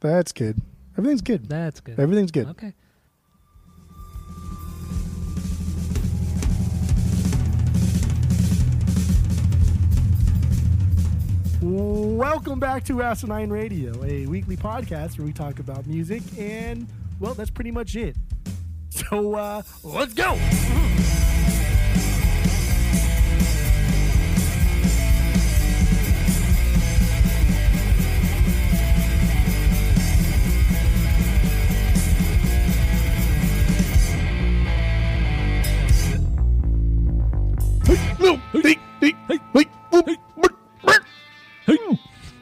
That's good. Everything's good. That's good. Everything's good. Okay. Welcome back to Asinine Radio, a weekly podcast where we talk about music, and well, that's pretty much it. So uh, let's go.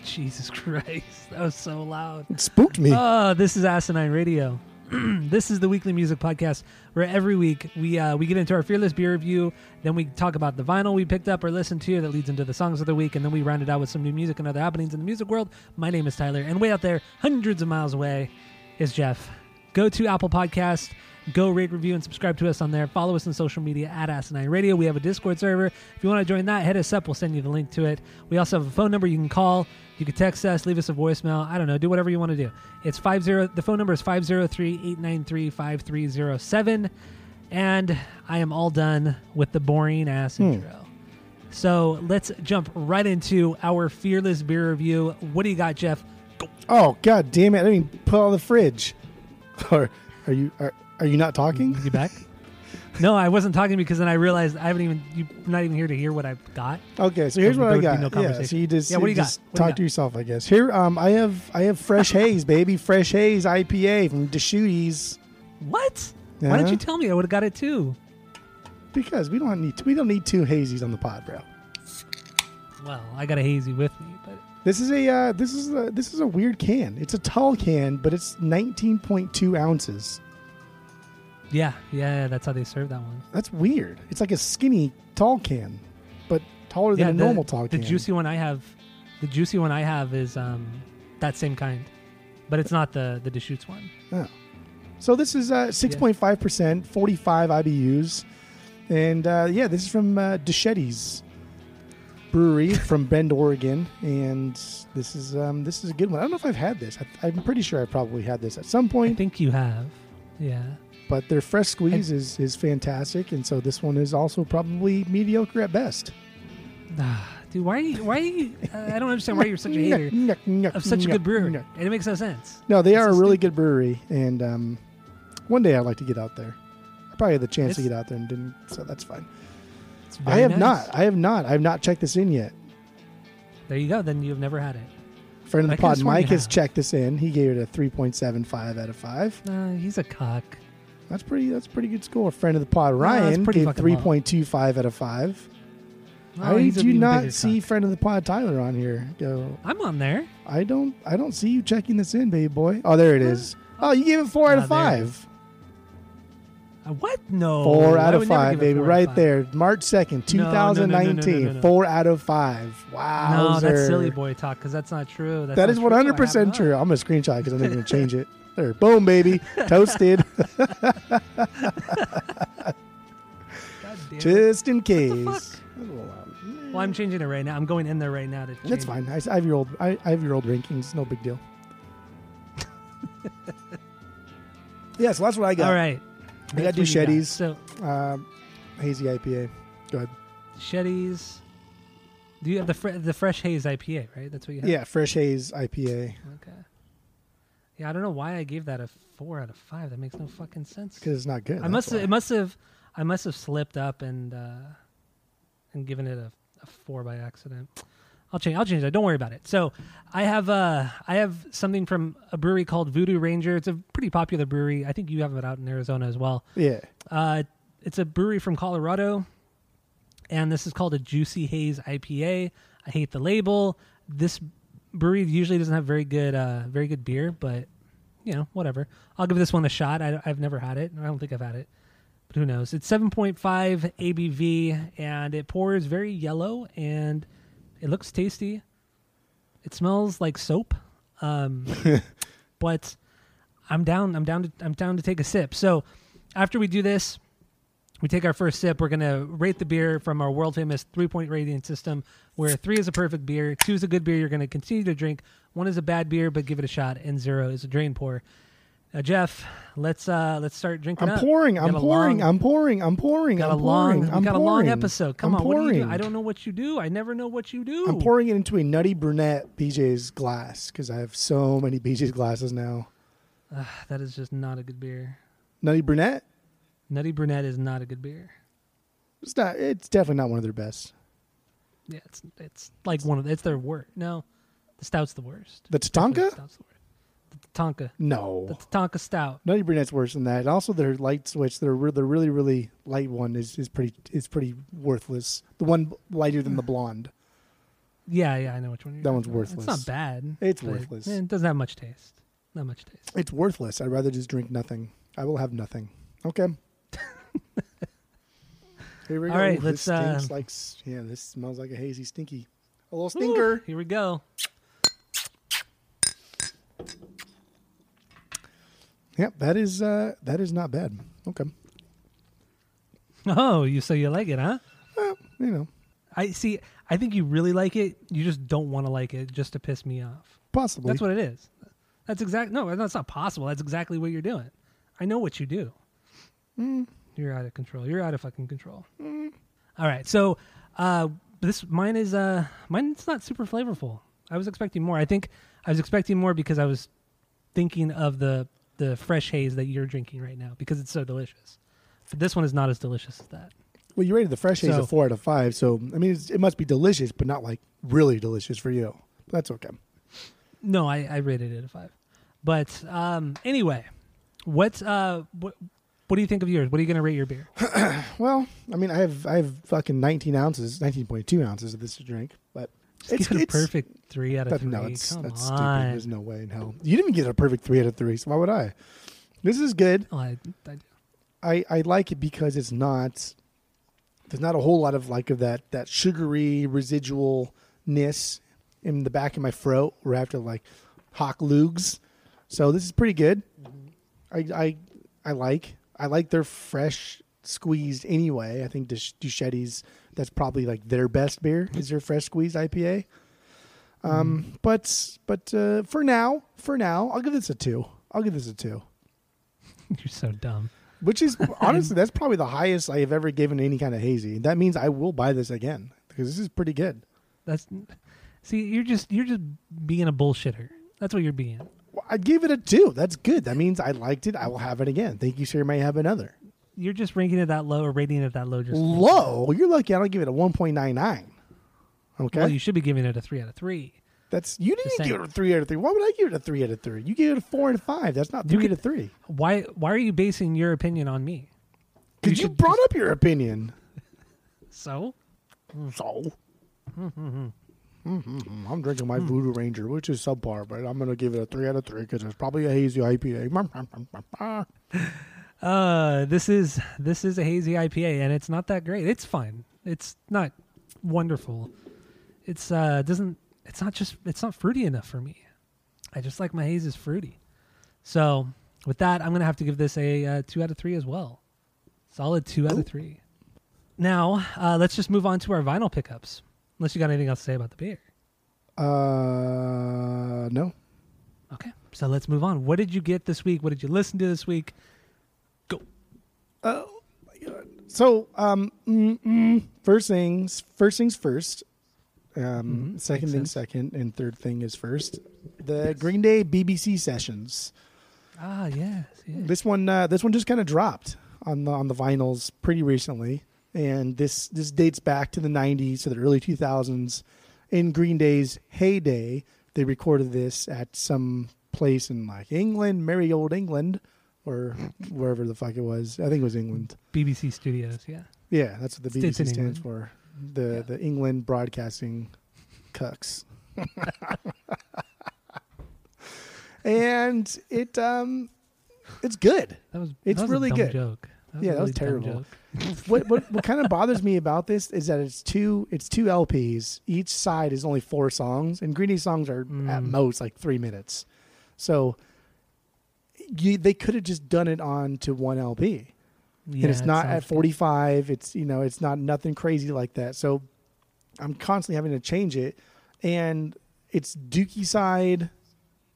Jesus Christ, that was so loud. It spooked me. Oh, this is Asinine Radio. this is the weekly music podcast where every week we uh, we get into our fearless beer review, then we talk about the vinyl we picked up or listened to that leads into the songs of the week, and then we round it out with some new music and other happenings in the music world. My name is Tyler, and way out there, hundreds of miles away, is Jeff. Go to Apple Podcast, go rate, review, and subscribe to us on there. Follow us on social media at Asinine Radio. We have a Discord server. If you want to join that, hit us up. We'll send you the link to it. We also have a phone number you can call. You can text us, leave us a voicemail. I don't know, do whatever you want to do. It's 50 the phone number is 503-893-5307. And I am all done with the boring ass hmm. intro. So let's jump right into our fearless beer review. What do you got, Jeff? Oh God damn it! I didn't even put on the fridge. Or are you are, are you not talking? You back? no, I wasn't talking because then I realized I haven't even you're not even here to hear what I've got. Okay, so here's what I got. no yeah, so you just Yeah, what do you got? What you talk got? to yourself, I guess. Here, um, I have I have fresh haze, baby, fresh haze IPA from Deschutes. What? Why didn't you tell me? I would have got it too. Because we don't need we don't need two hazies on the pod, bro. Well, I got a hazy with me, but This is a uh, this is a this is a weird can. It's a tall can, but it's 19.2 ounces. Yeah, yeah, yeah, that's how they serve that one. That's weird. It's like a skinny tall can, but taller than yeah, a the, normal tall the can. The juicy one I have, the juicy one I have is um that same kind, but it's not the the Deschutes one. Oh. So this is uh, 6.5 percent, 45 IBUs, and uh, yeah, this is from uh, Deschetti's Brewery from Bend, Oregon, and this is um, this is a good one. I don't know if I've had this. I, I'm pretty sure I probably had this at some point. I point, think you have. Yeah. But their fresh squeeze is is fantastic, and so this one is also probably mediocre at best. Ah, Dude, why are you? Why are you? Uh, I don't understand why you're such a hater of such a good brewery, and it makes no sense. No, they It's are a really good brewery, and um, one day I'd like to get out there. I probably had the chance to get out there and didn't, so that's fine. I have nice. not. I have not. I have not checked this in yet. There you go. Then you've never had it. Friend of the could've pod, Mike, has checked this in. He gave it a three point seven five out of five. Uh, he's a cock. That's pretty. That's a pretty good score. Friend of the pod, that's Ryan, pretty gave fucking three low. point two five out of five. Oh, How he's an you even not see cock. friend of the pod, Tyler, on here? Go. I'm on there. I don't. I don't see you checking this in, baby boy. Oh, there it is. Oh, you gave it four out Ah, of there five. Uh, what? No. Four I out of five, baby. four out of Right five. there. March 2nd, No, no, no, no, 2019. Four out of five. Wow. No, that's silly boy talk because that's not true. That's That is have 100% not. true. I'm going to screenshot because I'm not going to change it. There. Boom, baby. Toasted. God damn. Just in case. Well, I'm changing it right now. I'm going in there right now to change. That's fine. I, I have your old. I, I have your old rankings. No big deal. yeah, so that's what I got. All right. I got what you So Um, hazy IPA. Go ahead. Shetty's. Do you have the fre- the fresh haze IPA? Right. That's what you have. Yeah, fresh haze IPA Okay. Yeah, I don't know why I gave that a four out of five. That makes no fucking sense. because it's not good. I must that's it must have I must have slipped up and uh, and given it a, a four by accident. I'll change. I'll change that. Don't worry about it. So I have uh I have something from a brewery called Voodoo Ranger. It's a pretty popular brewery. I think you have it out in Arizona as well. Yeah. Uh, it's a brewery from Colorado, and this is called a Juicy Haze IPA. I hate the label. This brewery usually doesn't have very good, uh, very good beer, but you know, whatever. I'll give this one a shot. I, have never had it. I don't think I've had it, but who knows? It's 7.5 ABV, and it pours very yellow, and it looks tasty. It smells like soap, um, but I'm down. I'm down to. I'm down to take a sip. So after we do this, we take our first sip. We're gonna rate the beer from our world famous three point rating system, where three is a perfect beer, two is a good beer you're gonna continue to drink, one is a bad beer but give it a shot, and zero is a drain pour. Uh, Jeff, let's uh let's start drinking. I'm pouring. I'm pouring. long- I'm pouring. I'm pouring. got I'm a long. I'm got a long episode. Come I'm on, what do you do? pouring. I don't know what you do. I never know what you do. I'm pouring it into a nutty brunette BJ's glass because I have so many BJ's glasses now. Ugh, that is just not a good beer. Nutty brunette. Nutty Brunette is not a good beer. It's not. It's definitely not one of their best. Yeah, it's it's like one of the, it's their worst. No, the stout's the worst. The The stout's the worst. Tatanka. No. The Tatanka stout. Nutty brunette's worse than that. And also, their light switch, their the really really light one is is pretty is pretty worthless. The one lighter than the blonde. Yeah, yeah, I know which one. You're That one's about. It's not bad. It's worthless. It doesn't have much taste. Not much taste. It's worthless. I'd rather just drink nothing. I will have nothing. Okay. Here we All go. right, This let's, stinks uh, like yeah. This smells like a hazy, stinky, a little Ooh, stinker. here we go. Yep, that is uh that is not bad. Okay, Oh, you so you like it, huh? well, you know, I see. I think you really like it. You just don't want to like it just to piss me off. possibly. That's what it is. That's exact. No, that's not possible. That's exactly what you're doing. I know what you do. Mm. You're out of control. You're out of fucking control. All right. So, uh, this mine is uh mine's not super flavorful. I was expecting more. I think I was expecting more because I was thinking of the the fresh haze that you're drinking right now because it's so delicious. But this one is not as delicious as that. Well, you rated the fresh haze So- a four out of five, so I mean, it's, it must be delicious, but not like really delicious for you. But that's okay. No, I, I rated it a five. But um, anyway, what uh what what do you think of yours? What are you going to rate your beer? Well, I mean, I have I have fucking nineteen ounces, nineteen point two ounces of this to drink, but Just it's give it a perfect three out of three. no, it's, Come that's on. stupid. There's no way in hell. You didn't get a perfect three out of three, so why would I? This is good. Oh, I, I, I, I like it because it's not there's not a whole lot of like of that that sugary residualness in the back of my throat have to like hawk lugs. So this is pretty good. Mm-hmm. I I I like I like their fresh squeezed anyway. I think Duch- Duchetti's that's probably like their best beer is their fresh squeezed IPA. Um, but but uh, for now, for now, I'll give this a two. I'll give this a two. you're so dumb. Which is honestly, that's probably the highest I have ever given any kind of hazy. That means I will buy this again because this is pretty good. That's see, you're just you're just being a bullshitter. That's what you're being. Well, I gave it a two. That's good. That means I liked it. I will have it again. Thank you, sir. May have another. You're just ranking it that low or rating it that low. Just Low. You're lucky. I don't give it a one point nine nine. Okay, Well, you should be giving it a three out of three. that's you didn't give it a three out of three. Why would I give it a three out of three? You gave it a four out of five. That's not You three out of three. Why why are you basing your opinion on me? Because you, should brought up your opinion. So So. Mhm. I'm drinking my Voodoo Ranger, which is subpar, but I'm going to give it a three out of three because it's probably a hazy IPA. Uh, this is this is a hazy IPA, and it's not that great. It's fine. It's not wonderful. It's uh doesn't. It's not just. It's not fruity enough for me. I just like my hazes fruity. So with that, I'm gonna have to give this a uh, two out of three as well. Solid two out Ooh. of three. Now uh, let's just move on to our vinyl pickups. Unless you got anything else to say about the beer. Uh, no. Okay, so let's move on. What did you get this week? What did you listen to this week? Oh god. So, um, mm, mm, first things first things first. Um, Mhm, second thing second, and third thing is first. The Green Day BBC sessions. Ah, yes. yes. This one, uh, this one just kind of dropped on the on the vinyls pretty recently, and this this dates back to the '90s to the early 2000s. In Green Day's heyday, they recorded this at some place in like England, merry old England, or wherever the fuck it was. I think it was England. BBC Studios, yeah. Yeah, that's what the BBC stands England. for. The Yeah. the England Broadcasting Cucks. and it um it's good. That was It's that was really good. joke. That Yeah, that was really dumb terrible. what what what kind of bothers me about this is that it's two it's two LPs. Each side is only four songs, and Green Day songs are at Mm. most like three minutes. So you, they could have just done it on to one LP. Yeah, and it's not at 45 it's you know it's not nothing crazy like that so i'm constantly having to change it and it's dookie side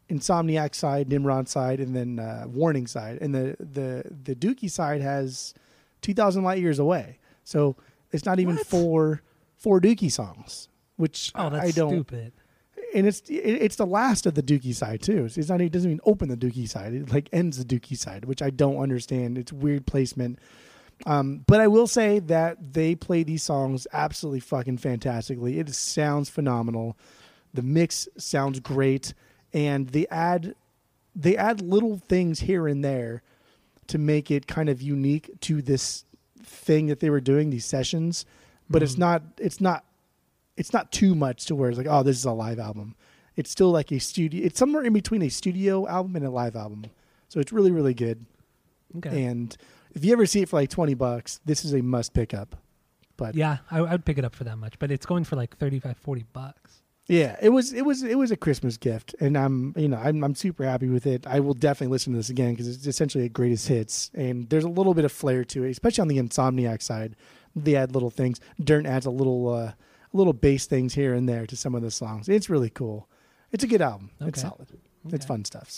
insomniac side nimrod side and then uh, warning side and the the the dookie side has 2000 light years away so it's not even What? four four dookie songs which Oh, that's i don't stupid. And it's it's the last of the Dookie side too. It's not it doesn't even open the Dookie side. It like ends the Dookie side, which I don't understand. It's weird placement. Um, but I will say that they play these songs absolutely fucking fantastically. It sounds phenomenal. The mix sounds great, and they add they add little things here and there to make it kind of unique to this thing that they were doing these sessions. But it's Mhm. not it's not it's not too much to where it's like, oh, this is a live album. It's still like a studio. It's somewhere in between a studio album and a live album. So it's really, really good. Okay. And if you ever see it for like twenty bucks, this is a must pick up. But yeah, yeah, I, I'd pick it up for that much, but it's going for like 35, 40 bucks. Yeah, it was it was it was a Christmas gift, and I'm you know I'm I'm super happy with it. I will definitely listen to this again because it's essentially a greatest hits, and there's a little bit of flair to it, especially on the Insomniac side. They add little things. Dirnt adds a little uh, little bass things here and there to some of the songs. It's really cool. It's a good album. It's Okay. solid. It's fun stuff.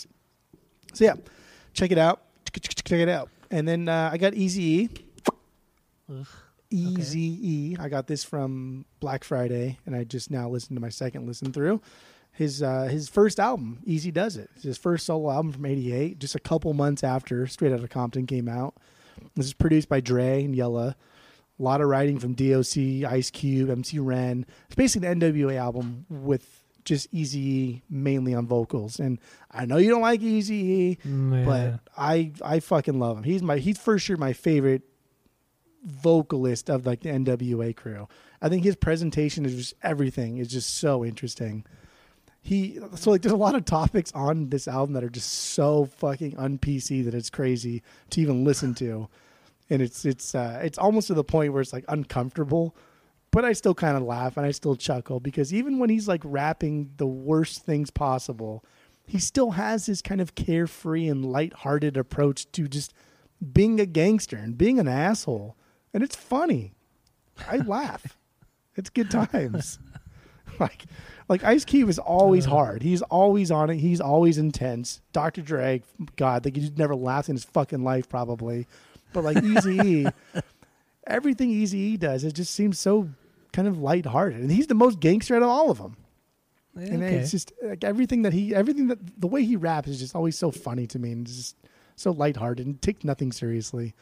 So yeah, check it out. Check it out. And then uh, I got Easy E. Easy E. I got this from Black Friday, and I just now listened to my second listen through. His uh, his first album, Eazy-Duz-It. It's his first solo album from '88, just a couple months after Straight Outta Compton came out. This is produced by Dre and Yella. A lot of writing from DOC, Ice Cube, MC Ren. It's basically the NWA album with just Eazy mainly on vocals. And I know you don't like Eazy Mm, yeah. but I I fucking love him. He's my he's for sure my favorite vocalist of like the NWA crew. I think his presentation is just everything is just so interesting. He so like there's a lot of topics on this album that are just so fucking un PC that it's crazy to even listen to. And it's it's uh it's almost to the point where it's like uncomfortable. But I still kind of laugh and I still chuckle because even when he's like rapping the worst things possible, he still has this kind of carefree and lighthearted approach to just being a gangster and being an asshole. And it's funny. I laugh. It's good times. like like Ice Cube is always Uh. hard. He's always on it. He's always intense. Dr. Dre, God, like he's never laughed in his fucking life probably. But like Easy E, everything Easy E does, it just seems so kind of lighthearted. And he's the most gangster out of all of them. Yeah, And okay. it's just like everything that he, everything that the way he raps is just always so funny to me and just so lighthearted and take nothing seriously.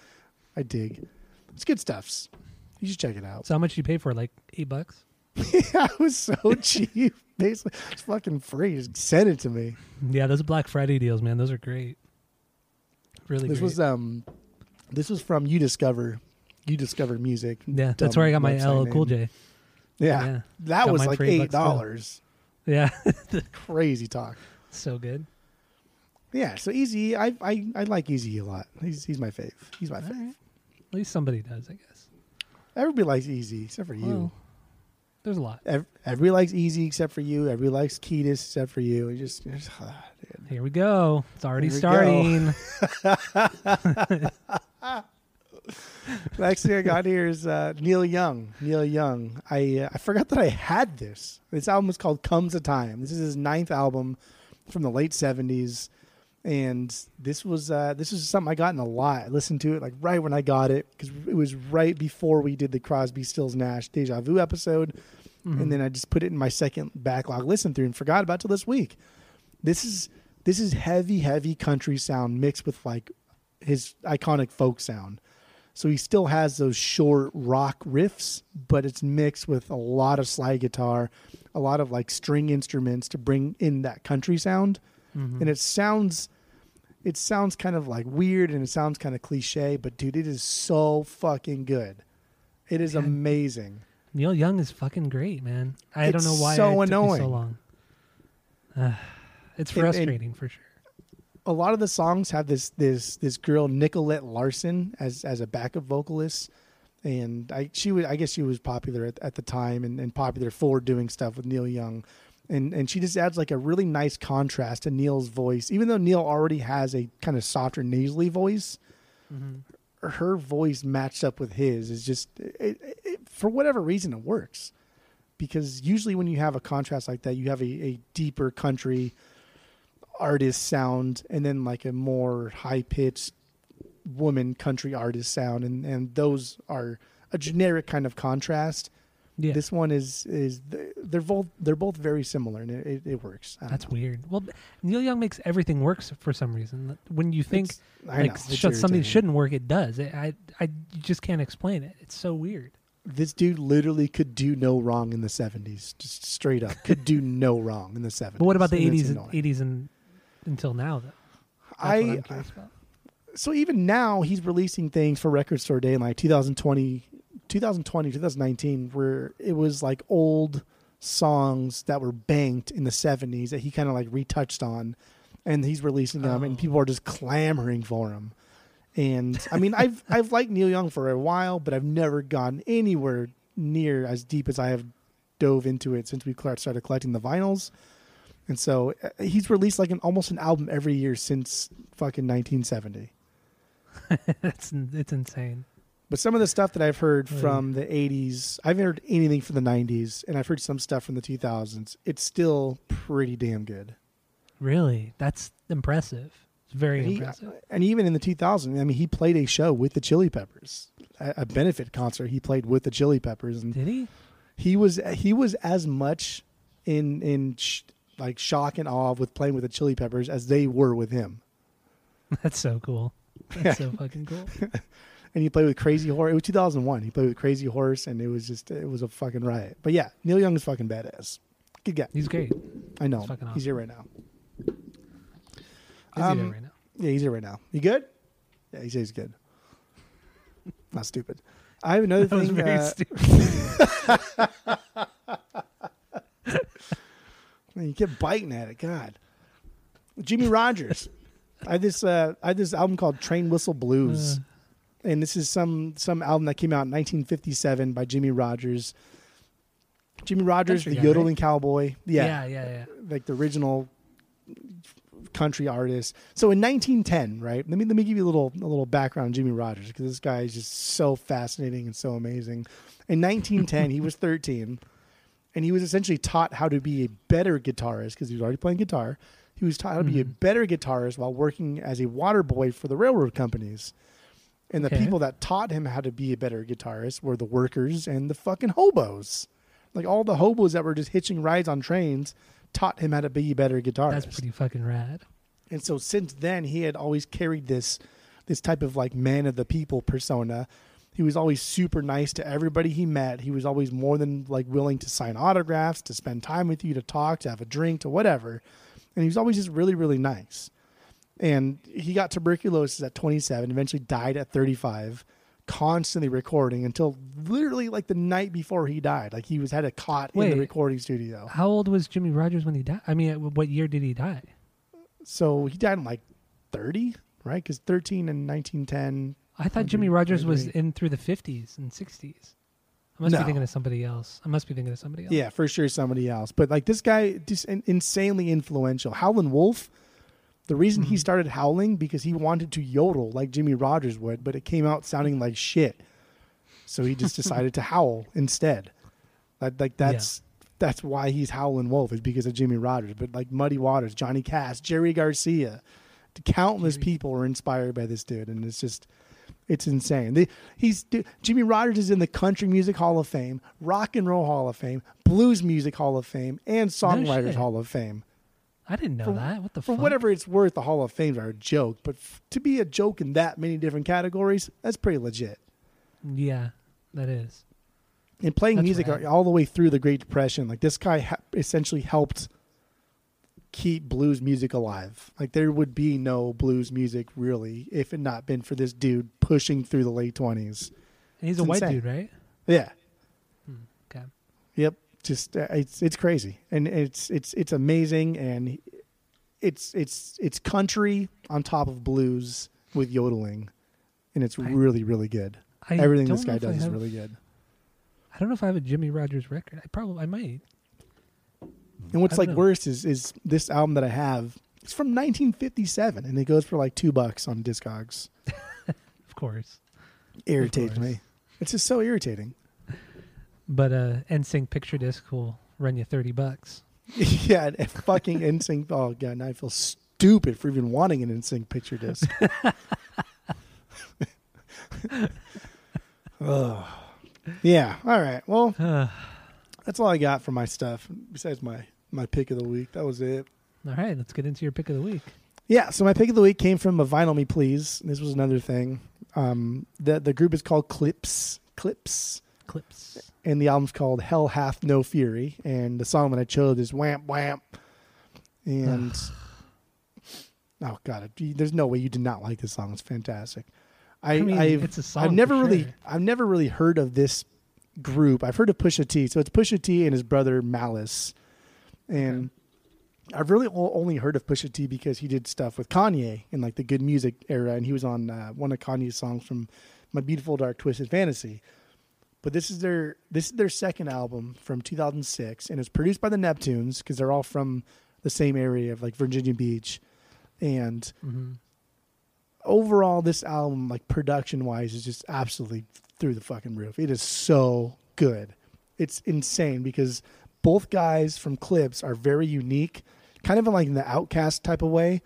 I dig. It's good stuffs. You should check it out. so how much do you pay for? Like eight bucks? yeah, it was so cheap. Basically, it's fucking free. Just send it to me. Yeah, those Black Friday deals, man. Those are great. Really This great. was um, this was from You Discover, You Discover Music. yeah, that's where I got my LL Cool. J. Yeah, Yeah. that Got was like eight eight bucks, too. dollars. Yeah, Crazy talk. so good. Yeah, so Eazy, I I I like Eazy a lot. He's he's my fave. He's my All fave. right. At least somebody does, I guess. Everybody likes Eazy except for you. Well, there's a lot. Ev- Everybody likes Eazy except for you. Everybody likes Ketis except for you. You just, you just dude. Here we go. It's already Here starting. Next thing I got here is uh, Neil Young. Neil Young. I uh, I forgot that I had this. This album is called "Comes a Time." This is his ninth album from the late seventies, and this was uh, this is something I got in a lot. I listened to it like right when I got it because it was right before we did the Crosby, Stills, Nash Deja Vu episode, Mhm. and then I just put it in my second backlog listen through and forgot about it till this week. This is this is heavy, heavy country sound mixed with like his iconic folk sound. So he still has those short rock riffs, but it's mixed with a lot of slide guitar, a lot of like string instruments to bring in that country sound. Mhm. And it sounds it sounds kind of like weird and it sounds kind of cliche, but dude, it is so fucking good. It is God. amazing. Neil Young is fucking great, man. I don't know why so it took me so long. Uh, it's And- and- frustrating for sure. a lot of the songs have this this this girl Nicolette Larson as as a backup vocalist, and I she was I guess she was popular at, at the time and, and popular for doing stuff with Neil Young, and and she just adds like a really nice contrast to Neil's voice. Even though Neil already has a kind of softer nasally voice, Mhm. her voice matched up with his is just it, it, it, for whatever reason it works because usually when you have a contrast like that you have a, a deeper country artist sound and then like a more high pitched woman country artist sound and and those are a generic kind of contrast Yeah, this one is is they're both they're both very similar and it, it, it works that's know. weird. Well, Neil Young makes everything works for some reason. When you think It's- like know, sh- something shouldn't work, it does. It, I I just can't explain it. It's so weird. this dude literally could do no wrong in the 70s just straight up could do no wrong in the 70s But what about the and eighties and eighties and until now though? I uh, about. so even now he's releasing things for record store day in like 2020 2020 2019 where it was like old songs that were banked in the 70s that he kind of like retouched on and he's releasing them and Oh. people are just clamoring for him and i mean i've i've liked neil young for a while but i've never gone anywhere near as deep as i have dove into it since we started collecting the vinyls and so uh, he's released like an almost an album every year since fucking 1970 it's it's insane. but some of the stuff that I've heard from the 80s, I haven't heard anything from the 90s, and I've heard some stuff from the 2000s. It's still pretty damn good. Really, that's impressive. It's very And, he- impressive. and even in the 2000s, I mean, he played a show with the Chili Peppers, a, a benefit concert. He played with the Chili Peppers, and Did he? he was he was as much in in like shock and awe with playing with the Chili Peppers as they were with him. That's so cool. That's so fucking cool. and he played with Crazy Horse. It was 2001. He played with Crazy Horse, and it was just it was a fucking riot. But yeah, Neil Young is fucking badass. Good guy. He's great. I know. He's fucking He's here right now. Is he Um, right now? Yeah, he's here right now. You good? Yeah, he says he's good. Not stupid. I have another That was very uh, stupid. Man, you kept biting at it. God. Jimmie Rodgers. I had this uh, I had this album called Train Whistle Blues. Uh, and this is some some album that came out in 1957 by Jimmie Rodgers. Jimmie Rodgers, Country the guy, yodeling cowboy. yeah, yeah, yeah. like the original country artist. So in 1910, right? Let me let me give you a little a little background on Jimmie Rodgers because this guy is just so fascinating and so amazing. In 1910, he was 13, and he was essentially taught how to be a better guitarist because he was already playing guitar. He was taught how to be a Mhm. better guitarist while working as a water boy for the railroad companies. And the Okay. people that taught him how to be a better guitarist were the workers and the fucking hobos. Like all the hobos that were just hitching rides on trains taught him how to be a better guitarist. That's pretty fucking rad. And so since then, he had always carried this this type of like man of the people persona. He was always super nice to everybody he met. He was always more than like willing to sign autographs, to spend time with you, to talk, to have a drink, to whatever. And he was always just really, really nice. And he got tuberculosis at 27, eventually died at 35, constantly recording until literally like the night before he died. Like he was had a cot in the recording studio. How old was Jimmie Rodgers when he died? I mean, what year did he die? So he died in like 30, right? Because 13 and 1910. I thought Jimmy Rogers was in through the 50s and 60s. I must No. be thinking of somebody else. I must be thinking of somebody else. Yeah, for sure somebody else. But like this guy, just in- insanely influential. Howlin' Wolf. The reason he Mhm. started howling because he wanted to yodel like Jimmie Rodgers would, but it came out sounding like shit. So he just decided to howl instead. Like, like that's that's why he's Howlin' Wolf is because of Jimmie Rodgers. But like Muddy Waters, Johnny Cash, Jerry Garcia, countless people were inspired by this dude, and it's just it's insane. The, he's Jimmie Rodgers is in the Country Music Hall of Fame, Rock and Roll Hall of Fame, Blues Music Hall of Fame, and Songwriters shit. Hall of Fame. I didn't know For- that. What the For fuck? whatever it's worth, the Hall of Fames are a joke, but f- to be a joke in that many different categories, that's pretty legit. Yeah, that is. And playing That's music all the way through the Great Depression, like this guy ha- essentially helped keep blues music alive. Like there would be no blues music really if it not been for this dude pushing through the late twenties. And he's a It's white insane. dude, right? Yeah. Okay. Yep. Just uh, it's it's crazy and it's it's it's amazing and it's it's it's country on top of blues with yodeling, and it's I- really really good. I Everything this guy does is really good. I don't know if I have a Jimmie Rodgers record. I probably I might. And what's like know. worst is is this album that I have. It's from 1957, and it goes for like two bucks on Discogs. Of course. irritates course. me. It's just so irritating. But uh, NSYNC picture disc will run you thirty bucks. yeah, and fucking NSYNC. Oh god, now I feel stupid for even wanting an NSYNC picture disc. Ugh. Yeah. All right. Well, that's all I got for my stuff. Besides my my pick of the week, that was it. all right, let's get into your pick of the week. Yeah. So my pick of the week came from a Vinyl Me Please. This was another thing. Um, the the group is called Clipse. Clipse. Clipse. and the album's called Hell Hath No Fury, and the song that I chose is Whamp Whamp. And oh god, there's no way you did not like this song. It's fantastic. I, I mean, I've, it's a song I've never really. I've never really heard of this group. I've heard of Pusha T. So it's Pusha T and his brother Malice, and I've really o- only heard of Pusha T because he did stuff with Kanye in like the good music era, and he was on uh, one of Kanye's songs from My Beautiful Dark Twisted Fantasy. But this is their this is their second album from 2006, and it's produced by the Neptunes because they're all from the same area of like Virginia Beach, and hmm overall this album like production wise is just absolutely through the fucking roof. It is so good. It's insane because both guys from Clipse are very unique kind of in like in the OutKast type of way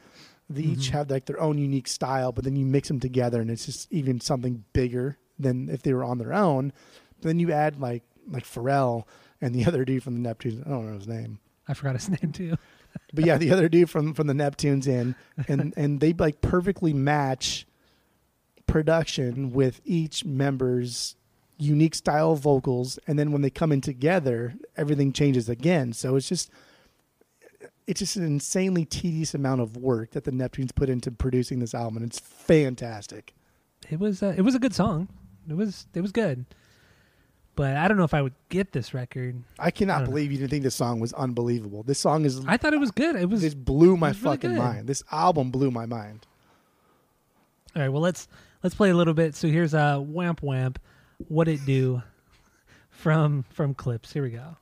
they each Mhm. have like their own unique style but then you mix them together and it's just even something bigger than if they were on their own but then you add like like pharrell and the other dude from the neptunes i don't know his name I forgot his name too. but yeah, the other dude from from the Neptunes in, and and they like perfectly match production with each member's unique style of vocals, and then when they come in together, everything changes again. So it's just it's just an insanely tedious amount of work that the Neptunes put into producing this album, and it's fantastic. It was uh, it was a good song. It was it was good. But I don't know if I would get this record. I I cannot know. believe you didn't think this song was unbelievable. This song is I thought it was good. It was this blew my was really fucking mind. This album blew my mind. All right, well let's let's play a little bit. So here's a uh, wamp whamp. What it do from from Clipse. Here we go.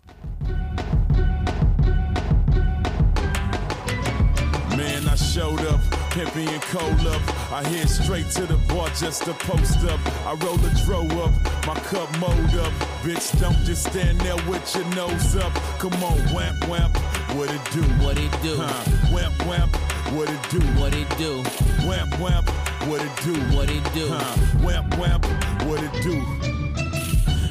Man, I showed up, pimping and cold up. I head straight to the bar just to post up. I roll a dro up, my cup mowed up. Bitch, don't just stand there with your nose up. Come on, whamp whamp, what it do? What it do? Huh? Whamp whamp, what it do? What it do? Whamp whamp, what it do? What it do? Huh? Whamp whamp, what it do?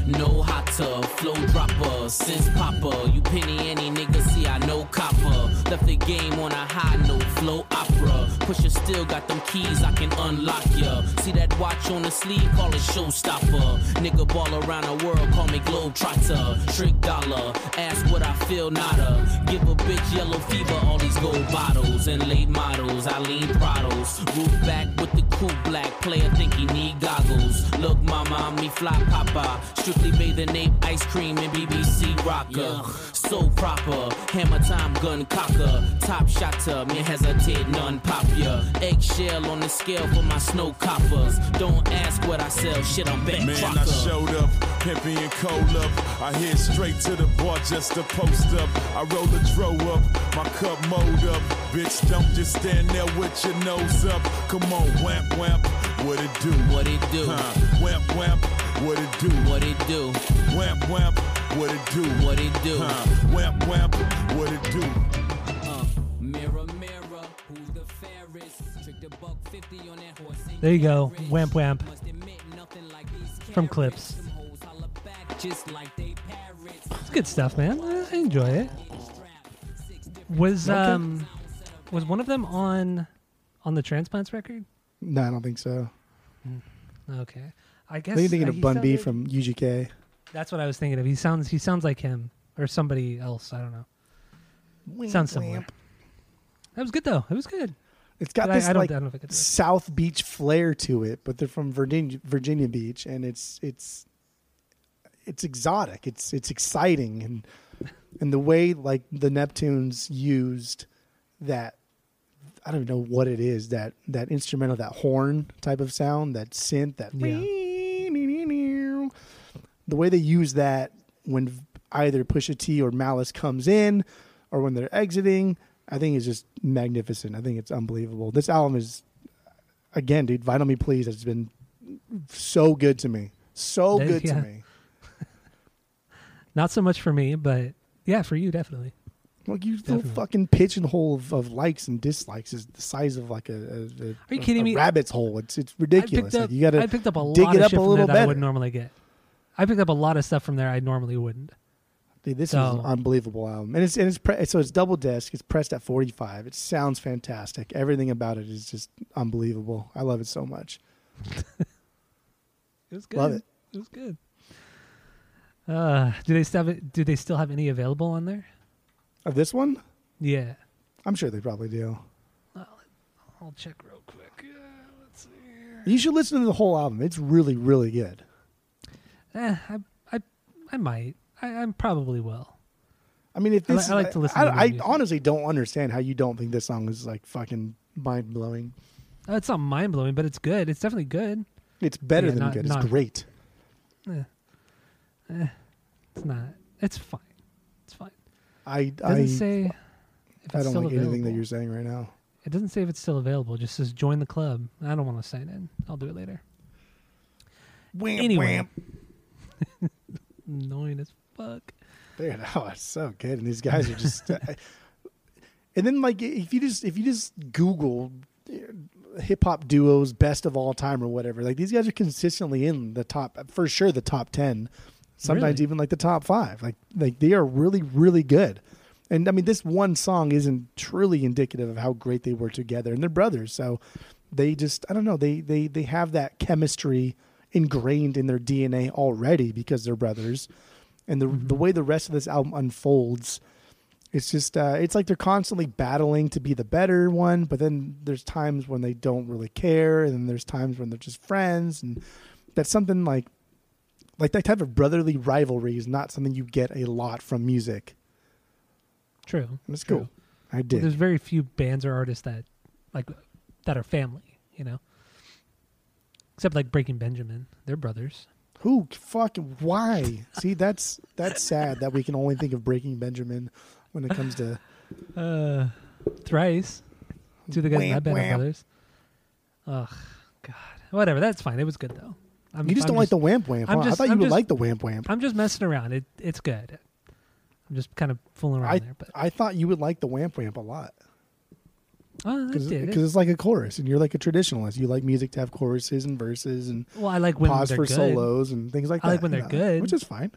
No hot tub, flow dropper, since popper. You penny any nigga, see I know copper. Left the game on a high note, flow opera. Pusha still got them keys, I can unlock ya. See that watch on the sleeve, call it showstopper. Nigga ball around the world, call me globetrotter. Trick dollar, ask what I feel, nada. Give a bitch yellow fever, all these gold bottles and late models. I lean prados, roof back with the cool black player, think he need goggles. Look, mama, I'm me fly papa. Strictly bathing ape, ice cream, and BBC rocker. So proper, hammer time, gun cocker. Top shotter, me hesitate, none pop ya. Eggshell on the scale for my snow coppers. Don't ask what I sell, shit, I'm back Man, I showed up, pimping and cold up. I head straight to the bar just to post up. I roll a dro up, my cup mowed up. Bitch, don't just stand there with your nose up. Come on, whamp whamp, what it do? What it do? Huh? Whamp whamp, what it do? What it do? Whamp whamp, what it do? What it do? Huh? Whamp whamp, what it do? Uh, mirror, mirror, who's the fairest? Trick the buck 50 on that horse. There you go, rich. whamp whamp. Must admit, nothing like these From. Clipse. Them hoes holla back just like they parrots. It's good stuff, man. I I enjoy it. Was um was one of them on on the transplants record? No, I don't think so. Okay, I I guess think you're thinking uh, of he Bun B sounded- from UGK. That's what I was thinking of. He sounds he sounds like him or somebody else. I don't know. Sounds similar. That was good though. It was good. It's got But this I, I like I don't I do it. South Beach flair to it, but they're from Virginia, Virginia Beach, and it's it's it's exotic. It's it's exciting, and and the way like the Neptunes used that. I don't even know what it is that that instrumental, that horn type of sound, that synth, that Yeah. The way they use that when either Pusha T or Malice comes in, or when they're exiting, I think is just magnificent. I think it's unbelievable. This album is, again, dude, Vinyl Me Please has been so good to me. So good yeah. to me. Not so much for me, but yeah, for you definitely. Like you little Definitely. fucking pigeonhole of, of likes and dislikes is the size of like a, a, a Are you kidding a me? rabbit's hole. It's it's ridiculous. up, Like, you gotta I picked up a dig lot it of up shit a little that I wouldn't normally get. I picked up a lot of stuff from there I normally wouldn't. Dude, this So- is an unbelievable album, and it's and it's pre- so it's double disc. It's pressed at forty five. It sounds fantastic. Everything about it is just unbelievable. I love it so much. It was good. Love it. It was good. Uh, do they still have it, do they still have any available on there? Of this one, Yeah. I'm sure they probably do. I'll check real quick. Let's see here. You should listen to the whole album. It's really really good. Eh, I, I, I might. I, I probably will. I mean, if I li- this, I like to listen I, to I honestly don't understand how you don't think this song is like fucking mind blowing. Uh, it's not mind blowing, but it's good. It's definitely good. It's better Yeah, than not- good. It's not- great. Eh. Eh, it's not. It's fine. It's fine. I doesn't I say. If I don't like anything that you're saying right now. It doesn't say if it's still available. It just says join the club. I don't want to sign in. I'll do it later. Wham, Anyway. wham. Annoying as fuck. Dude, oh, it's so good, and these guys are just. uh, and then, like, if you just if you just Google hip hop duos best of all time or whatever, like these guys are consistently in the top for sure, the top ten, sometimes Really? even like the top five. Like, like they are really really good. And I mean, this one song isn't truly indicative of how great they were together, and they're brothers, so they just I don't know they they they have that chemistry ingrained in their DNA already because they're brothers and the the way the rest of this album unfolds it's just uh, it's like they're constantly battling to be the better one but then there's times when they don't really care and then there's times when they're just friends and that's something like like that type of brotherly rivalry is not something you get a lot from music True. and it's True. cool i Well, did there's very few bands or artists that like that are family. You know. Except like Breaking Benjamin, they're brothers. who fucking why see that's that's sad that we can only think of breaking benjamin when it comes to Uh, thrice. Two of the guys in that band are wham. brothers. Ugh, God. Whatever. That's fine. It was good though. I'm, you just I'm don't like the wamp wamp huh? just- i thought you I'm would just- like the wamp wamp I'm just messing around. It it's good. I'm just kind of fooling around I, there, but I thought you would like the wamp wamp a lot because did it. it's like a chorus and you're like a traditionalist you like music to have choruses and verses and Well, I like when pause for good. solos and things like I that I like when they're good. which is fine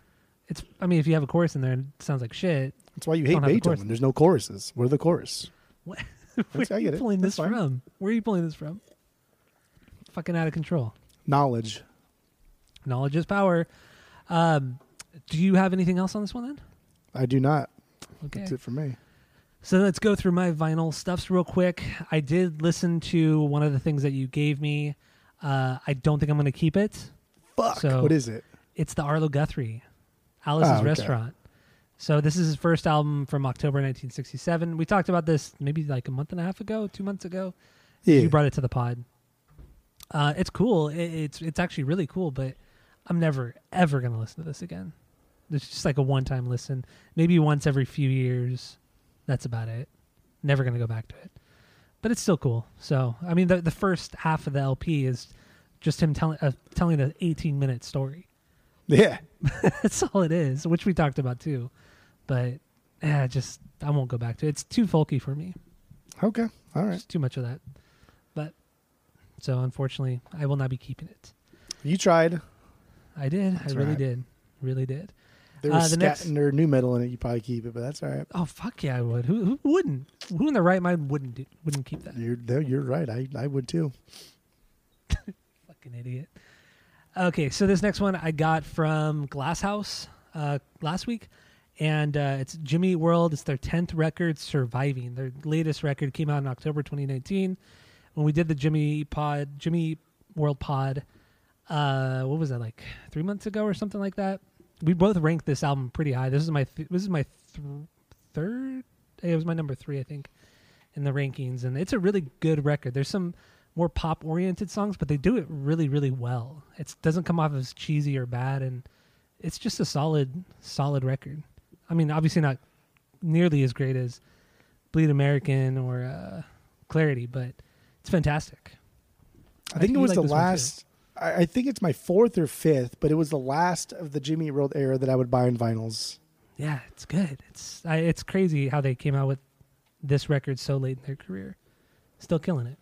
It's. I mean, if you have a chorus in there and it sounds like shit, that's why you hate the beethoven there's no choruses we're the chorus What? Where are you pulling That's this fine. from? Where are you pulling this from? Fucking out of control. knowledge Knowledge is power. Um, do you have anything else on this one then? i do not Okay. that's it for me So let's go through my vinyl stuffs real quick. I did listen to one of the things that you gave me. Uh, I don't think I'm going to keep it. fuck So- what is it It's the Arlo Guthrie, Alice's Oh, okay. Restaurant. So this is his first album from October 1967. We talked about this maybe like a month and a half ago, two months ago. yeah You brought it to the pod. Uh, it's cool. It, it's it's actually really cool, but I'm never ever gonna listen to this again. It's just like a one time listen, maybe once every few years. That's about it. Never gonna go back to it, but it's still cool. So I mean, the the first half of the LP is just him telling uh, telling an 18 minute story. yeah That's all it is, which we talked about too. But yeah, just I won't go back to it. It's too folky for me. okay all right It's too much of that. But so unfortunately, I will not be keeping it. you tried I did. That's I really right. did. Really did. There Uh, was the scat next- or new metal in it you probably keep it but that's all right Oh fuck yeah, I would. Who who wouldn't? Who in the right mind wouldn't do, wouldn't keep that? you're you're right i i would too Fucking idiot. Okay, so this next one I got from Glasshouse uh, last week, and uh, it's Jimmy World. It's their tenth record, Surviving. Their latest record came out in October 2019. When we did the Jimmy Pod, Jimmy World Pod, uh, what was that like three months ago or something like that? We both ranked this album pretty high. This is my th- this is my th- third. It was my number three, I think, in the rankings, and it's a really good record. There's some more pop oriented songs, but they do it really, really well. It doesn't come off as cheesy or bad, and it's just a solid, solid record. I mean, obviously not nearly as great as Bleed American or uh, Clarity, but it's fantastic. I think think it was the this one, too. last I, I think it's my fourth or fifth, but it was the last of the Jimmy World era that I would buy in vinyls. Yeah, it's good. It's I, it's crazy how they came out with this record so late in their career, still killing it.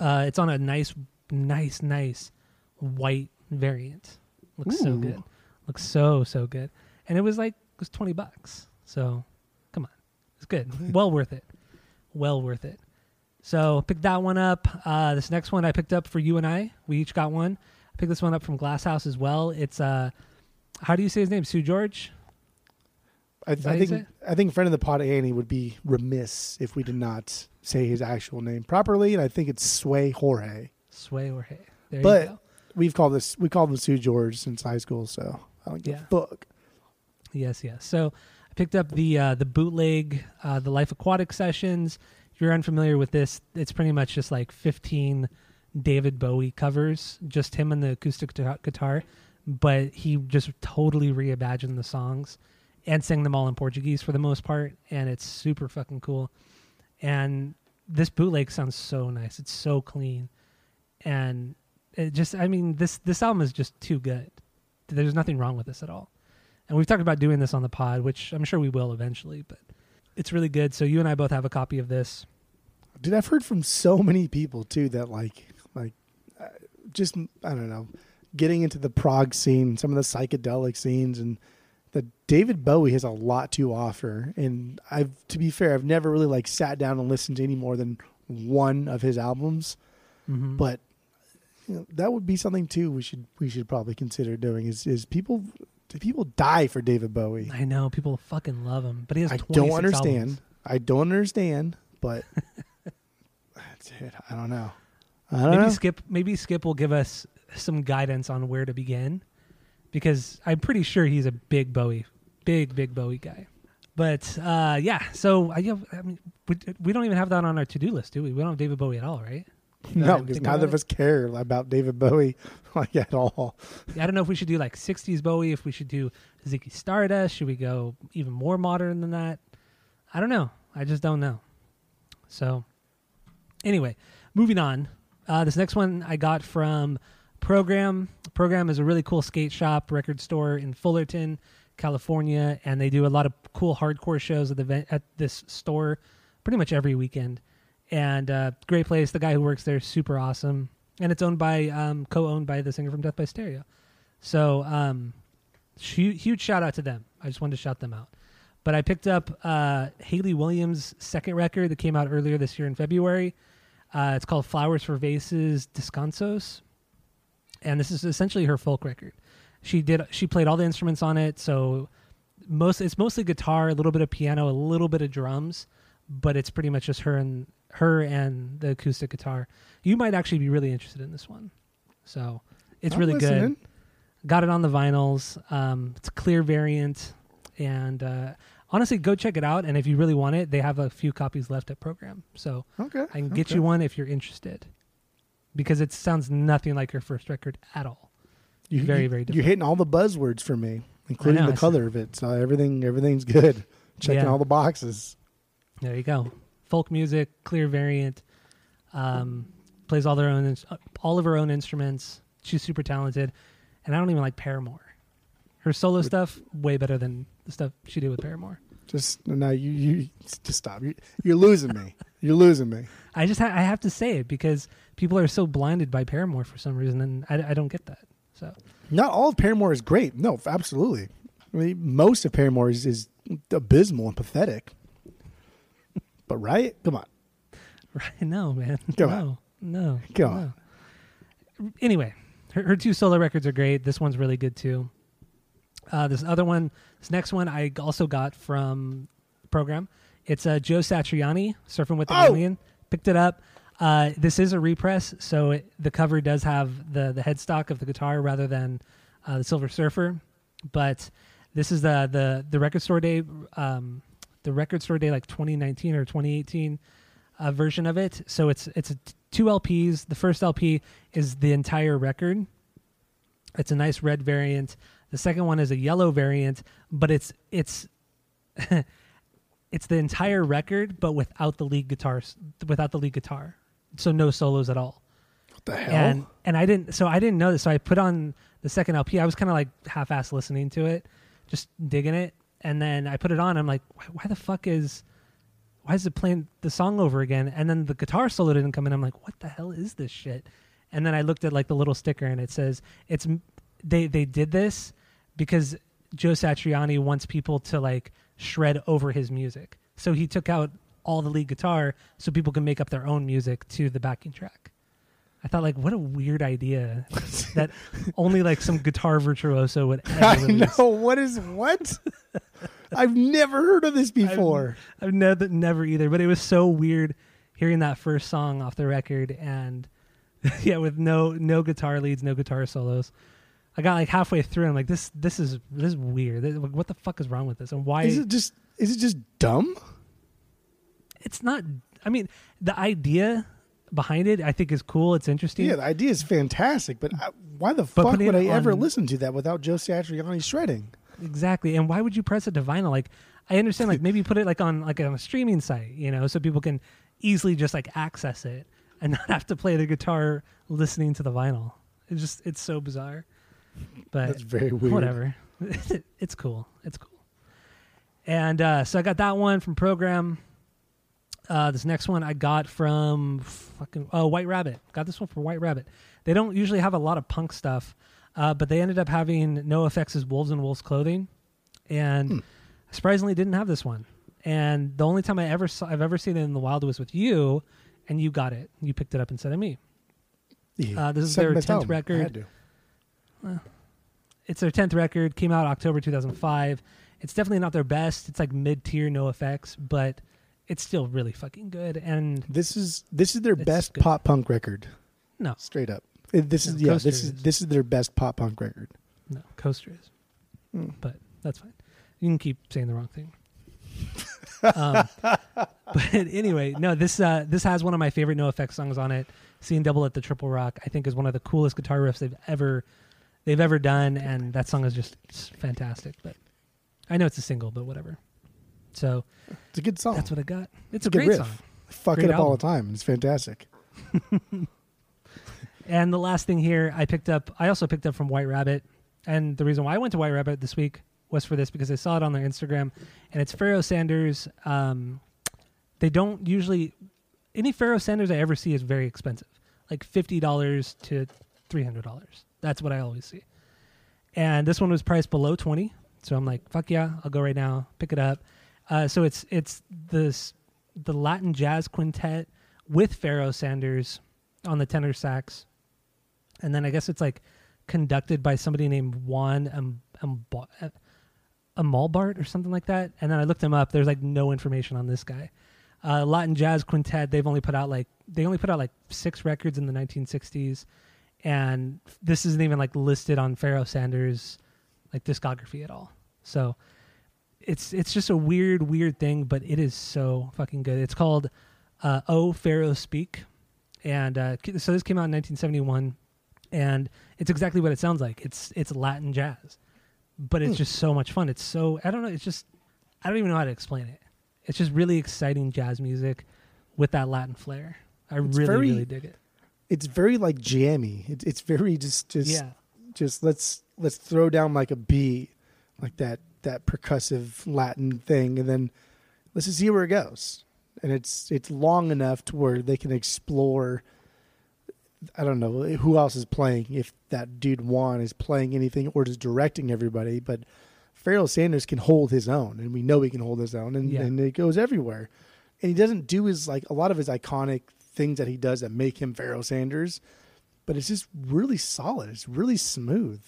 Uh, it's on a nice, nice, nice white variant. Looks so good. Looks so so good. And it was like it was twenty bucks. So, come on, it's good. well worth it. Well worth it. So pick that one up. Uh, this next one I picked up for you and I. We each got one. I picked this one up from Glass House as well. It's uh, how do you say his name? Sue George. I, I think I think friend of the pod Annie would be remiss if we did not say his actual name properly, and I think it's Seu Jorge. Seu Jorge. There you But we've called this we called him Sue George since high school, so I don't give Yeah. a fuck. Yes, yes. So I picked up the uh, the bootleg, uh, the Life Aquatic sessions. You're unfamiliar with this, it's pretty much just like 15 David Bowie covers, just him and the acoustic guitar. But he just totally reimagined the songs and sang them all in Portuguese for the most part, and it's super fucking cool. And this bootleg sounds so nice. It's so clean, and it just I mean this this album is just too good. There's nothing wrong with this at all. And we've talked about doing this on the pod, which I'm sure we will eventually, but it's really good. So you and I both have a copy of this. Dude, I've heard from so many people too that like like uh, just I don't know, getting into the prog scene, some of the psychedelic scenes, and that David Bowie has a lot to offer. And I've to be fair, I've never really like sat down and listened to any more than one of his albums, Mm-hmm. but you know, that would be something too we should we should probably consider doing is is people do people die for David Bowie? I know people fucking love him, but he has I don't understand. albums. I don't understand, but that's it. I don't know. I don't Maybe know. Skip maybe Skip will give us some guidance on where to begin because I'm pretty sure he's a big Bowie, big big Bowie guy. But uh, yeah, so I, have, I mean, we, we don't even have that on our to do list, do we? We don't have David Bowie at all, right? no, because neither of us care about David Bowie like at all. I don't know if we should do like 60s Bowie, if we should do Ziggy Stardust. Should we go even more modern than that? I don't know. I just don't know. So, anyway, moving on. Uh, this next one I got from Program. Program is a really cool skate shop record store in Fullerton, California, and they do a lot of cool hardcore shows at the at this store pretty much every weekend. And uh, great place. The guy who works there is super awesome, and it's owned by um, co-owned by the singer from Death by Stereo. So um, huge, huge shout out to them. I just wanted to shout them out. But I picked up uh, Hayley Williams' second record that came out earlier this year in February. Uh, it's called Flowers for Vases Descansos, and this is essentially her folk record. She did she played all the instruments on it, so most it's mostly guitar, a little bit of piano, a little bit of drums, but it's pretty much just her and her and the acoustic guitar. You might actually be really interested in this one, so it's I'm really good got it on the vinyls. Um, it's a clear variant, and uh, honestly, go check it out. And if you really want it, they have a few copies left at program, so Okay. I can get okay. you one if you're interested, because it sounds nothing like her first record at all. You, very, you- very You're hitting all the buzzwords for me, including know, the I see. color of it. So everything everything's good. Checking Yeah. all the boxes. There you go. Folk music, clear variant. Um, plays all their own, ins- all of her own instruments. She's super talented, and I don't even like Paramore. Her solo stuff way better than the stuff she did with Paramore. Just no, you you just stop. You, you're losing me. You're losing me. I just ha- I have to say it because people are so blinded by Paramore for some reason, and I, I don't get that. So Not all of Paramore is great. No, absolutely. I mean, most of Paramore is, is abysmal and pathetic. But right? Come on. right, no, man, Come no, on. no, Come no. Anyway, her, her two solo records are great. This one's really good too. Uh, this other one, this next one, I also got from the program. It's uh, Joe Satriani, Surfing with the Oh! Alien. Picked it up. Uh, this is a repress, so it, the cover does have the the headstock of the guitar rather than uh, the Silver Surfer. But this is the the the record store day, um, the record store day like 2019 or 2018 uh, version of it. So it's it's a t- two LPs. The first LP is the entire record. It's a nice red variant. The second one is a yellow variant, but it's it's it's the entire record, but without the lead guitars, without the lead guitar. So no solos at all. What the hell? and and I didn't. So I didn't know this. So I put on the second LP. I was kind of like half-ass listening to it, just digging it, and then I put it on. I'm like, why, why the fuck is why is it playing the song over again? And then the guitar solo didn't come in. I'm like, what the hell is this shit? And then I looked at like the little sticker and it says it's they they did this because Joe Satriani wants people to like shred over his music. So he took out all the lead guitar so people can make up their own music to the backing track. I thought like what a weird idea that only like some guitar virtuoso would ever I know what is what. I've never heard of this before. I've never never either, but it was so weird hearing that first song off the record and yeah, with no no guitar leads, no guitar solos. I got like halfway through and I'm like this this is this is weird. This- what the fuck is wrong with this? And why is it just is it just dumb? it's not I mean, the idea behind it I think is cool, it's interesting. Yeah, the idea is fantastic, but I, why the But fuck would I it ever listen to that without Joe Satriani shredding? Exactly. And why would you press it to vinyl? Like I understand like maybe put it like on like on a streaming site, you know, so people can easily just like access it and not have to play the guitar listening to the vinyl. It's just it's so bizarre. But That's very weird. whatever. it's cool. It's cool. And uh, so I got that one from Program. Uh, this next one I got from fucking oh White Rabbit. Got this one from White Rabbit. They don't usually have a lot of punk stuff, uh, but they ended up having NOFX' as Wolves in Wolves' clothing, and Hmm. surprisingly didn't have this one. And the only time I ever saw, I've ever seen it in the wild was with you, and you got it. You picked it up instead of me. Yeah, Uh, this is second their best 10th album. I record. It's their tenth record. Came out October 2005. It's definitely not their best. It's like mid tier, NOFX, but it's still really fucking good. And This is this is their It's best good. pop punk record, no, straight up. This is No, yeah, this is is. this is their best pop punk record. no, Coaster is, Hmm. but that's fine. You can keep saying the wrong thing. um, but anyway, no, this uh, this has one of my favorite NOFX songs on it. "Seeing Double at the Triple Rock," I think is one of the coolest guitar riffs they've ever they've ever done, and that song is just it's fantastic. But I know it's a single, but whatever. So It's a good song. that's what I got. It's a, good great riff. song. I fuck Great it up all the time. It's fantastic. And the last thing here, I picked up. I also picked up from White Rabbit, and the reason why I went to White Rabbit this week was for this because I saw it on their Instagram, and it's Pharoah Sanders. Um, they don't usually any Pharoah Sanders I ever see is very expensive, like fifty dollars to three hundred dollars. That's what I always see. And this one was priced below twenty, so I'm like, fuck yeah, I'll go right now, pick it up. Uh, so it's it's this the Latin jazz quintet with Pharoah Sanders on the tenor sax, and then I guess it's like conducted by somebody named Juan um, um, Amalbert or something like that. And then I looked him up. There's like no information on this guy. Uh, Latin Jazz Quintet. They've only put out like they only put out like six records in the 1960s, and this isn't even like listed on Pharoah Sanders like discography at all. So it's it's just a weird weird thing, but it is so fucking good. It's called uh, "Oh Pharoah Speak," and uh, so this came out in 1971, and it's exactly what it sounds like. It's it's Latin jazz, but it's Hmm. just so much fun. It's so I don't know. It's just I don't even know how to explain it. It's just really exciting jazz music with that Latin flair. I It's really very- really dig it. It's very like jammy. It's it's very just just yeah, just let's let's throw down like a beat, like that that percussive Latin thing, and then let's just see where it goes. And it's it's long enough to where they can explore. I don't know eh, who else is playing. If that dude Juan is playing anything or just directing everybody, but Pharoah Sanders can hold his own, and we know he can hold his own, and, Yeah. and it goes everywhere. And he doesn't do his like a lot of his iconic things that he does that make him Pharoah Sanders, but it's just really solid. It's really smooth.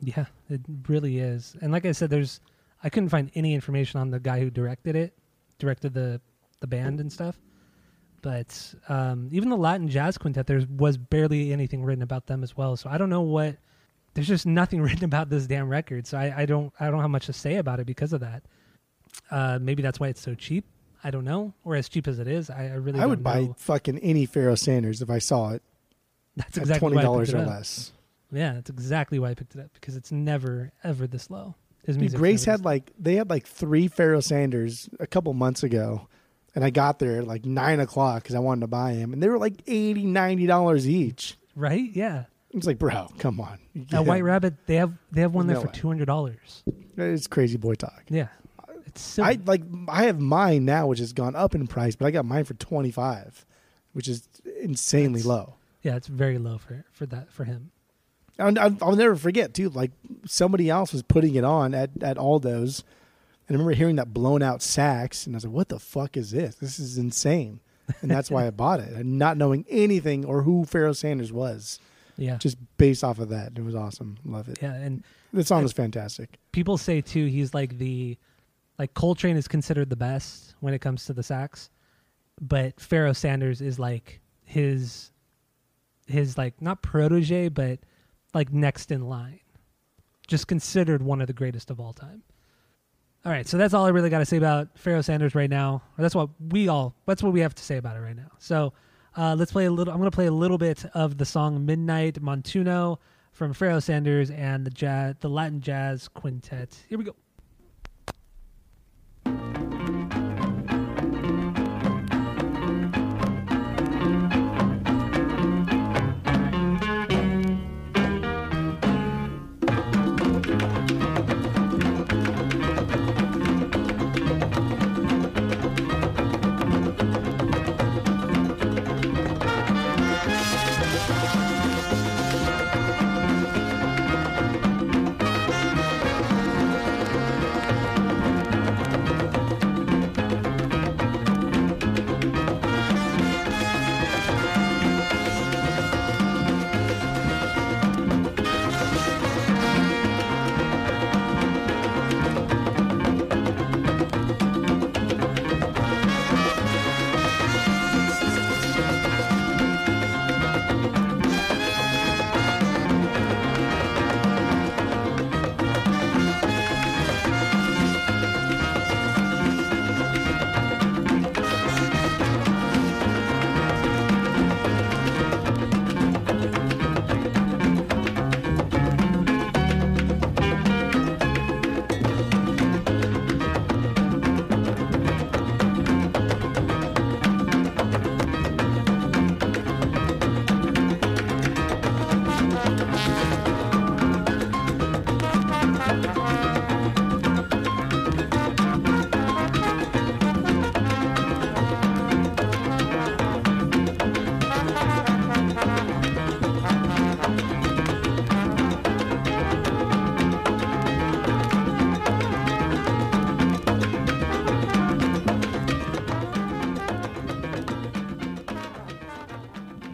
yeah, it really is. And like I said, there's I couldn't find any information on the guy who directed it, directed the the band and stuff. But um, even the Latin Jazz Quintet, there was barely anything written about them as well. So I don't know what. There's just nothing written about this damn record. So I, I don't I don't have much to say about it because of that. Uh, maybe that's why it's so cheap. I don't know, or as cheap as it is, I, I really I would buy know. fucking any Pharoah Sanders if I saw it That's at exactly twenty why I dollars picked or it up. less. Yeah, that's exactly why I picked it up because it's never ever this low. His Dude, Grace had like they had like three Pharoah Sanders a couple months ago, and I got there at like nine o'clock because I wanted to buy them, and they were like 80 90 dollars each. right? Yeah. It's like, bro, come on. At White Rabbit, they have they have one There's there no for two hundred dollars. It's crazy boy talk. Yeah, silly. I like I have mine now, which has gone up in price, but I got mine for twenty five, which is insanely That's- low. yeah, it's very low for for that for him. I'll, I'll I'll never forget too. Like somebody else was putting it on at at Aldo's, and I remember hearing that blown out sax, and I was like, "What the fuck is this? This is insane!" And that's why I bought it, and not knowing anything or who Pharoah Sanders was, Yeah, just based off of that. It was awesome. Love it. yeah, and The song is fantastic. people say too he's like the like Coltrane is considered the best when it comes to the sax, but Pharoah Sanders is like his his like not protege but like next in line. Just considered one of the greatest of all time. All right, so that's all I really got to say about Pharoah Sanders right now. Or that's what we all that's what we have to say about it right now. So uh, let's play a little. I'm going to play a little bit of the song "Midnight Montuno" from Pharoah Sanders and the jazz, the Latin Jazz Quintet. Here we go.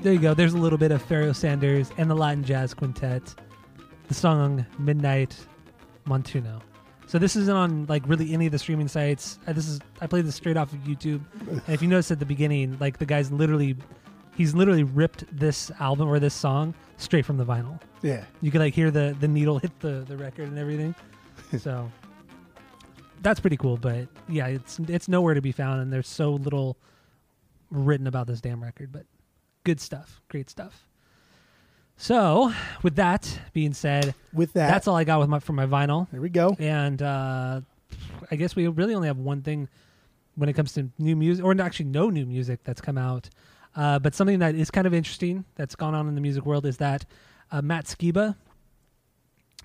There you go. There's a little bit of Pharoah Sanders and the Latin Jazz Quintet. The song "Midnight Montuno." So this isn't on like really any of the streaming sites. Uh, this is I played this straight off of YouTube. And if you notice at the beginning, like the guy's literally, he's literally ripped this album or this song straight from the vinyl. Yeah. You can like hear the the needle hit the the record and everything. so that's pretty cool. But yeah, it's it's nowhere to be found, and there's so little written about this damn record. But good stuff, great stuff. So with that being said, With that, that's all I got with my for my vinyl. there we go. And uh, I guess we really only have one thing when it comes to new music, or actually no new music that's come out. Uh, but something that is kind of interesting that's gone on in the music world is that uh, Matt Skiba,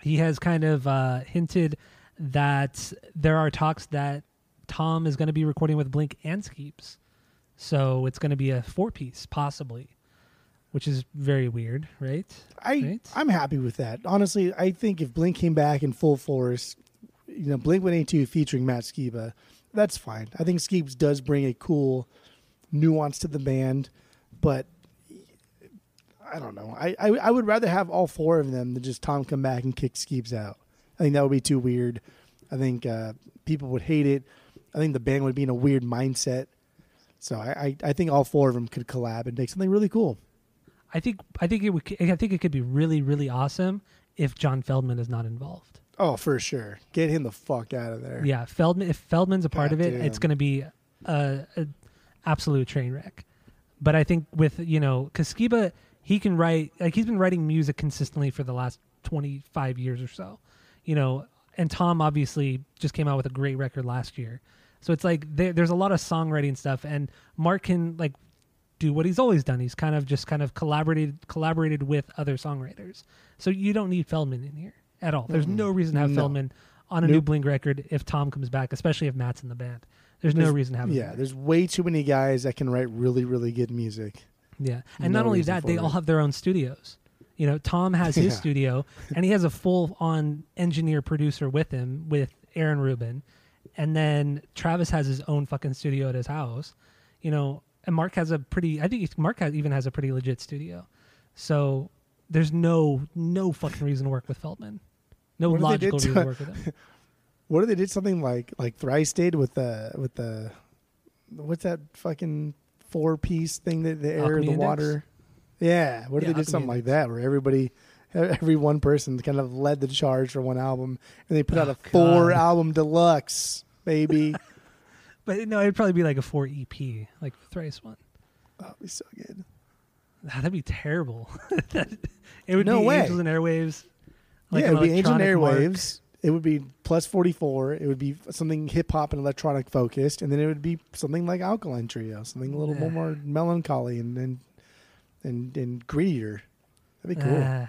he has kind of uh, hinted that there are talks that Tom is going to be recording with Blink and Skeeps. So it's going to be a four piece, possibly, which is very weird, right? I Right? I'm happy with that. Honestly, I think if Blink came back in full force, you know, Blink One Eighty Two featuring Matt Skiba, that's fine. I think Skeeps does bring a cool nuance to the band, but I don't know. I, I I would rather have all four of them than just Tom come back and kick Skeeps out. I think that would be too weird. I think uh, people would hate it. I think the band would be in a weird mindset. So I, I, I think all four of them could collab and make something really cool. I think I think it would I think it could be really really awesome if John Feldmann is not involved. Oh, for sure. Get him the fuck out of there. Yeah, Feldmann. If Feldmann's a part of it, Goddamn. it's going to be a, a absolute train wreck. But I think with you know, Kaskiba, he can write like he's been writing music consistently for the last twenty five years or so. You know, and Tom obviously just came out with a great record last year. So it's like there, there's a lot of songwriting stuff, and Mark can like do what he's always done. He's kind of just kind of collaborated collaborated with other songwriters. So you don't need Feldmann in here at all. There's no reason to have No. Feldmann on a new Blink record if Tom comes back, especially if Matt's in the band. There's, no reason to have him. Yeah, there. there's way too many guys that can write really, really good music. Yeah, and No not only that, they it. all have their own studios. You know, Tom has his Yeah. studio, and he has a full-on engineer producer with him, with Aaron Rubin, and then Travis has his own fucking studio at his house. You know, and Mark has a pretty. I think Mark has, even has a pretty legit studio. So there's no no fucking reason to work with Feldmann. No What if they did logical to- reason to work with him. What if they did something like like Thrice did with the with the what's that fucking four piece thing that the air, Alchemy the Index? water? Yeah, what if Yeah, they did something Alchemy like that where everybody every one person kind of led the charge for one album and they put out Oh, a four God. album deluxe, baby. But no, it'd probably be like a four EP, like Thrice one. That'd be so good. Ah, That'd be terrible. That- it would No be way. Angels and Airwaves. like yeah, it would be electronic mark. Airwaves. It would be plus forty four. It would be something hip hop and electronic focused, and then it would be something like Alkaline Trio, something a little more melancholy and and and, and grittier. That'd be cool. Uh,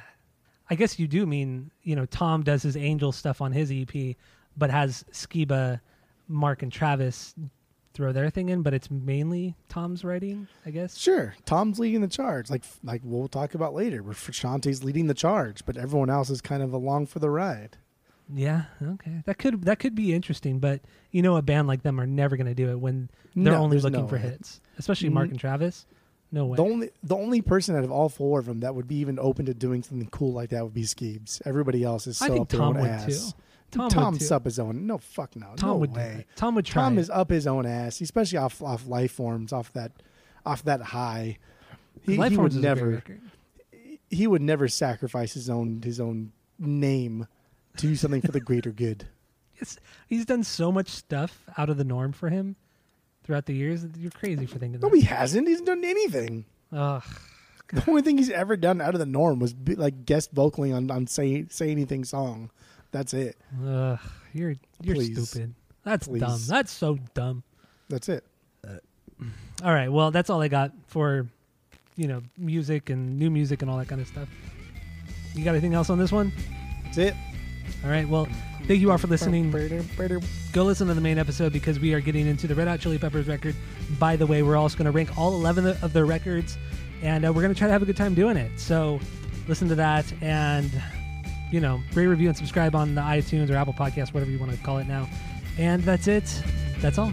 I guess you do mean you know Tom does his Angel stuff on his EP, but has Skiba, Mark, and Travis throw their thing in, but it's mainly Tom's writing. I guess. Sure, Tom's leading the charge, like like we'll talk about later. Where Shantae's leading the charge, but everyone else is kind of along for the ride. Yeah. Okay. That could that could be interesting, but you know, a band like them are never going to do it when they're No, only looking no for way. hits, especially Mark Mm. and Travis. No way. The only the only person out of all four of them that would be even open to doing something cool like that would be Skeebs. Everybody else is so I think Tom would ass. too. Tom Tom's up his own. No, fuck no. Tom no would way. Tom would try. Tom is up his own ass, especially off off life forms, off that off that high. He, Life he Forms would is a great never he would never sacrifice his own his own name to do something for the greater good. It's, he's done so much stuff out of the norm for him throughout the years. that You're crazy for thinking No, that. he hasn't. He's done anything. Ugh. The only thing he's ever done out of the norm was be, like guest vocaling on on say say anything song. That's it. Ugh, you're you're Please. stupid. That's Please. dumb. That's so dumb. That's it. All right, well, that's all I got for you know music and new music and all that kind of stuff. You got anything else on this one? That's it. All right, well, thank you all for listening. Go listen to the main episode because we are getting into the Red Hot Chili Peppers record. By the way, we're also going to rank all 11 of their records, and uh, we're going to try to have a good time doing it. So listen to that and, you know, rate, review, and subscribe on the iTunes or Apple Podcast, whatever you want to call it now. And that's it. That's all.